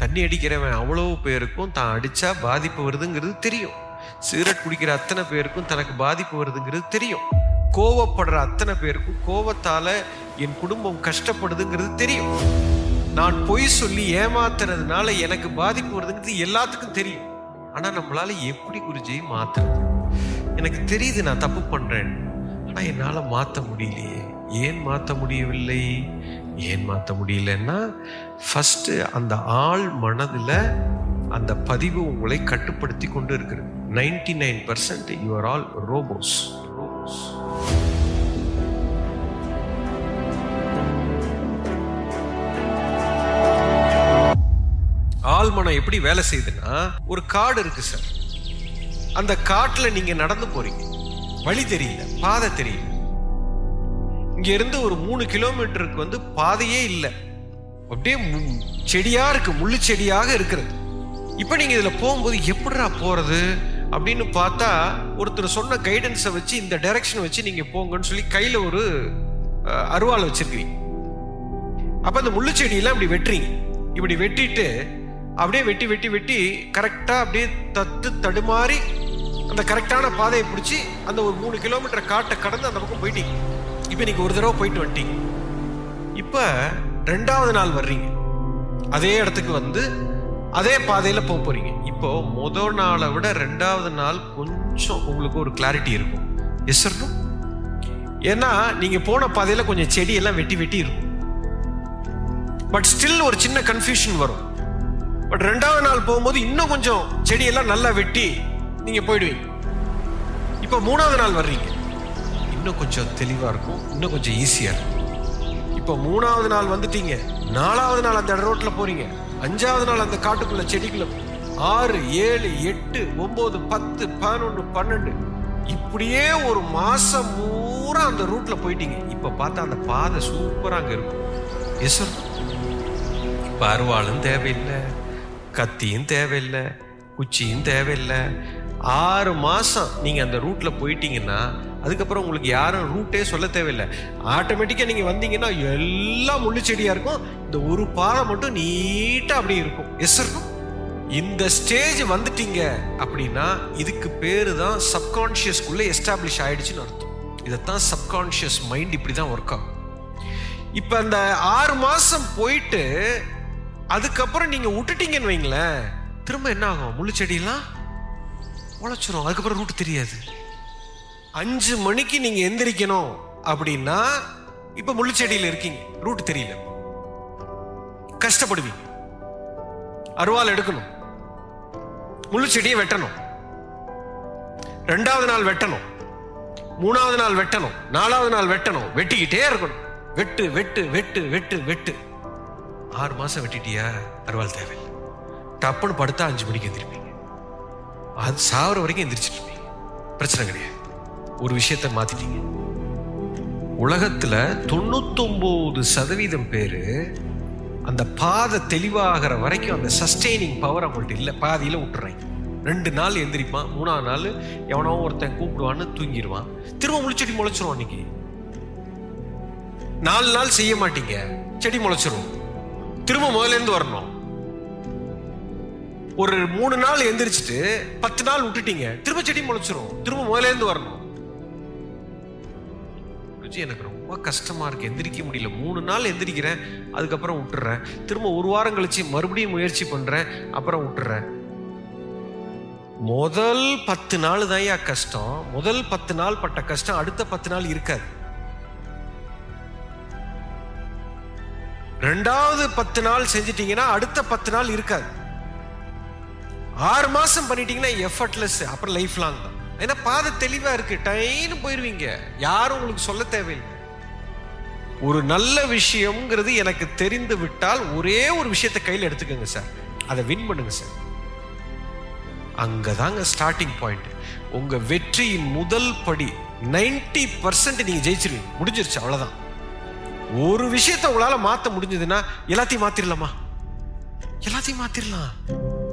தண்ணி அடிக்கிறவன் அவ்வளோ பேருக்கும் தான் அடித்தா பாதிப்பு வருதுங்கிறது தெரியும். சிகரெட் குடிக்கிற அத்தனை பேருக்கும் தனக்கு பாதிப்பு வருதுங்கிறது தெரியும். கோவப்படுற அத்தனை பேருக்கும் கோவத்தால் என் குடும்பம் கஷ்டப்படுதுங்கிறது தெரியும். நான் பொய் சொல்லி ஏமாத்துறதுனால எனக்கு பாதிப்பு வருதுங்கிறது எல்லாத்துக்கும் தெரியும். ஆனால் நம்மளால் எப்படி குருஜியை மாற்றுறது எனக்கு தெரியுது நான் தப்பு பண்ணுறேன் ஆனால் என்னால் மாற்ற முடியலையே. ஏன் மாற்ற முடியவில்லை? ஏன் மாற்ற முடியலன்னா ஃபஸ்ட்டு அந்த ஆள் மனதில் அந்த பதிவு உங்களை கட்டுப்படுத்தி கொண்டு இருக்கிறது ninety nine percent you are all robots robots ஆழ்மனம் எப்படி வேலை செய்யுதுன்னா ஒரு காடு இருக்கு சார். அந்த காட்டில் நீங்கள் நடந்து போறீங்க. வழி தெரியல பாதை தெரியல. இங்கேருந்து ஒரு மூணு கிலோமீட்டருக்கு வந்து பாதையே இல்லை. அப்படியே மு- செடியா இருக்கு முள்ளு செடியாக இருக்கிறது. இப்போ நீங்கள் இதில் போகும்போது எப்படிடா போகிறது அப்படின்னு பார்த்தா ஒருத்தர் சொன்ன கைடன்ஸை வச்சு இந்த டைரக்ஷன் வச்சு நீங்கள் போங்கன்னு சொல்லி கையில் ஒரு அருவாள் வச்சுருக்கீங்க வச்சிருக்கீங்க அந்த முள்ளு செடியெல்லாம் இப்படி வெட்டுறீங்க. இப்படி வெட்டிட்டு அப்படியே வெட்டி வெட்டி வெட்டி கரெக்டாக அப்படியே தத்து தடுமாறி அந்த கரெக்டான பாதையை பிடிச்சி அந்த ஒரு மூணு கிலோமீட்டர் காட்டை கடந்து அந்த பக்கம் போயிட்டீங்க. இப்போ நீங்க ஒரு தடவை போயிட்டு வந்துட்டீங்க. இப்போ ரெண்டாவது நாள் வர்றீங்க. அதே இடத்துக்கு வந்து அதே பாதையில் போக போகிறீங்க இப்போ முதல் நாளை விட ரெண்டாவது நாள் கொஞ்சம் உங்களுக்கு ஒரு கிளாரிட்டி இருக்கும். எஸ் சார் ஏன்னா நீங்கள் போன பாதையில் கொஞ்சம் செடியெல்லாம் வெட்டி வெட்டி இருக்கும். பட் ஸ்டில் ஒரு சின்ன கன்ஃபியூஷன் வரும். பட் ரெண்டாவது நாள் போகும்போது இன்னும் கொஞ்சம் செடியெல்லாம் நல்லா வெட்டி நீங்க போயிடுவீங்க. இப்போ மூணாவது நாள் வர்றீங்க. இன்னும் கொஞ்சம் தெளிவா இருக்கும். இன்னும் கொஞ்சம் ஈஸியா இருக்கும். இப்போ மூணாவது நாள் வந்துட்டீங்க. நாலாவது நாள் அந்த ரோட்ல போறீங்க. அஞ்சாவது நாள் அந்த காட்டுக்குள்ள செடிக்குள்ள ஆறு ஏழு எட்டு ஒன்பது பத்து பதினொன்று பன்னெண்டு. இப்படியே ஒரு மாசம் பூரா அந்த ரூட்ல போயிட்டீங்க. இப்ப பார்த்தா அந்த பாதை சூப்பரா அங்க இருக்கும். எஸ் இப்ப அருவாளும் தேவையில்லை. கத்தியும் தேவையில்லை. குச்சியும் தேவையில்லை. ஆறு மாதம் நீங்கள் அந்த ரூட்டில் போயிட்டீங்கன்னா அதுக்கப்புறம் உங்களுக்கு யாரும் ரூட்டே சொல்ல தேவையில்லை. ஆட்டோமேட்டிக்காக நீங்கள் வந்தீங்கன்னா எல்லாம் முள்ளு இருக்கும். இந்த ஒரு பாறை மட்டும் நீட்டாக அப்படியே இருக்கும். எஸ் இருக்கும் இந்த ஸ்டேஜ் வந்துட்டீங்க அப்படின்னா இதுக்கு பேர் தான் சப்கான்ஷியஸ்குள்ளே எஸ்டாப்ளிஷ் ஆயிடுச்சுன்னு அர்த்தம். இதைத்தான் சப்கான்ஷியஸ் மைண்ட் இப்படி தான் ஒர்க் ஆகும். இப்போ அந்த ஆறு மாதம் போயிட்டு அதுக்கப்புறம் நீங்கள் விட்டுட்டீங்கன்னு வைங்களேன் திரும்ப என்ன ஆகும்? முள்ளு செடியெல்லாம் உழைச்சிரும். அதுக்கப்புறம் ரூட் தெரியாது. அஞ்சு மணிக்கு நீங்க எந்திரிக்கணும் அப்படின்னா இப்ப முள்ளுச்செடியில் இருக்கீங்க. ரூட் தெரியல. கஷ்டப்படுவீங்க. அருவாள் எடுக்கணும். முள்ளு செடியை வெட்டணும். ரெண்டாவது நாள் வெட்டணும். மூணாவது நாள் வெட்டணும். நாலாவது நாள் வெட்டணும். வெட்டிக்கிட்டே இருக்கணும். வெட்டு வெட்டு வெட்டு வெட்டு வெட்டு. ஆறு மாசம் வெட்டிட்டியா? அருவாள் தேவை டப்புன்னு படுத்தா அஞ்சு மணிக்கு எந்திரிப்பீங்க. அது சாவர வரைக்கும் எந்திரிச்சிட்டு இருப்பீங்க. பிரச்சனை கிடையாது. ஒரு விஷயத்தை மாத்திட்டீங்க. உலகத்துல தொண்ணூத்தொன்பது சதவீதம் பேரு அந்த பாதை தெளிவாகிற வரைக்கும் அந்த சஸ்டெய்னிங் பவர் அவங்கள்ட்ட இல்லை. பாதியில விட்டுறாங்க. ரெண்டு நாள் எந்திரிப்பான். மூணாவது நாள் எவனோ ஒருத்தன் கூப்பிடுவான்னு தூங்கிடுவான். திரும்ப முழிச்செடி முளைச்சிரும் அன்னைக்கு. நாலு நாள் செய்ய மாட்டீங்க. செடி முளைச்சிரும். திரும்ப முதலேருந்து வரணும். ஒரு மூணு நாள் எந்திரிச்சிட்டு பத்து நாள் விட்டுட்டீங்க. திரும்ப செடி முளைச்சிரும். திரும்ப முதலேருந்து இருந்து வரணும். எனக்கு ரொம்ப கஷ்டமா இருக்கு. எந்திரிக்க முடியல. மூணு நாள் எந்திரிக்கிறேன். அதுக்கப்புறம் விட்டுறேன். திரும்ப ஒரு வாரம் கழிச்சு மறுபடியும் முயற்சி பண்றேன். அப்புறம் விட்டுறேன். முதல் பத்து நாள் தான் கஷ்டம். முதல் பத்து நாள் பட்ட கஷ்டம் அடுத்த பத்து நாள் இருக்காது. ரெண்டாவது பத்து நாள் செஞ்சிட்டீங்கன்னா அடுத்த பத்து நாள் இருக்காது. ஆறு மாசம் பண்ணிட்டீங்கன்னா எஃபர்ட்லெஸ் அப்புறம் லைஃப் லாங் தான். ஏன்னா பாதை தெளிவா இருக்கு. டைன்னு போயிருவீங்க. யாரும் உங்களுக்கு சொல்ல தேவையில்லை. ஒரு நல்ல விஷயம்ங்கிறது எனக்கு தெரிந்து விட்டால் ஒரே ஒரு விஷயத்தை கையில் எடுத்துக்கோங்க சார் அதை வின் பண்ணுங்க சார் அங்கதாங்க ஸ்டார்டிங் பாயிண்ட் உங்க வெற்றியின் முதல் படி 90% பர்சன்ட் நீங்க ஜெயிச்சிருவீங்க. முடிஞ்சிருச்சு அவ்வளவுதான். ஒரு விஷயத்த உங்களால மாத்த முடிஞ்சதுன்னா எல்லாத்தையும் மாத்திரலாமா? எல்லாத்தையும் மாத்திரலாம்.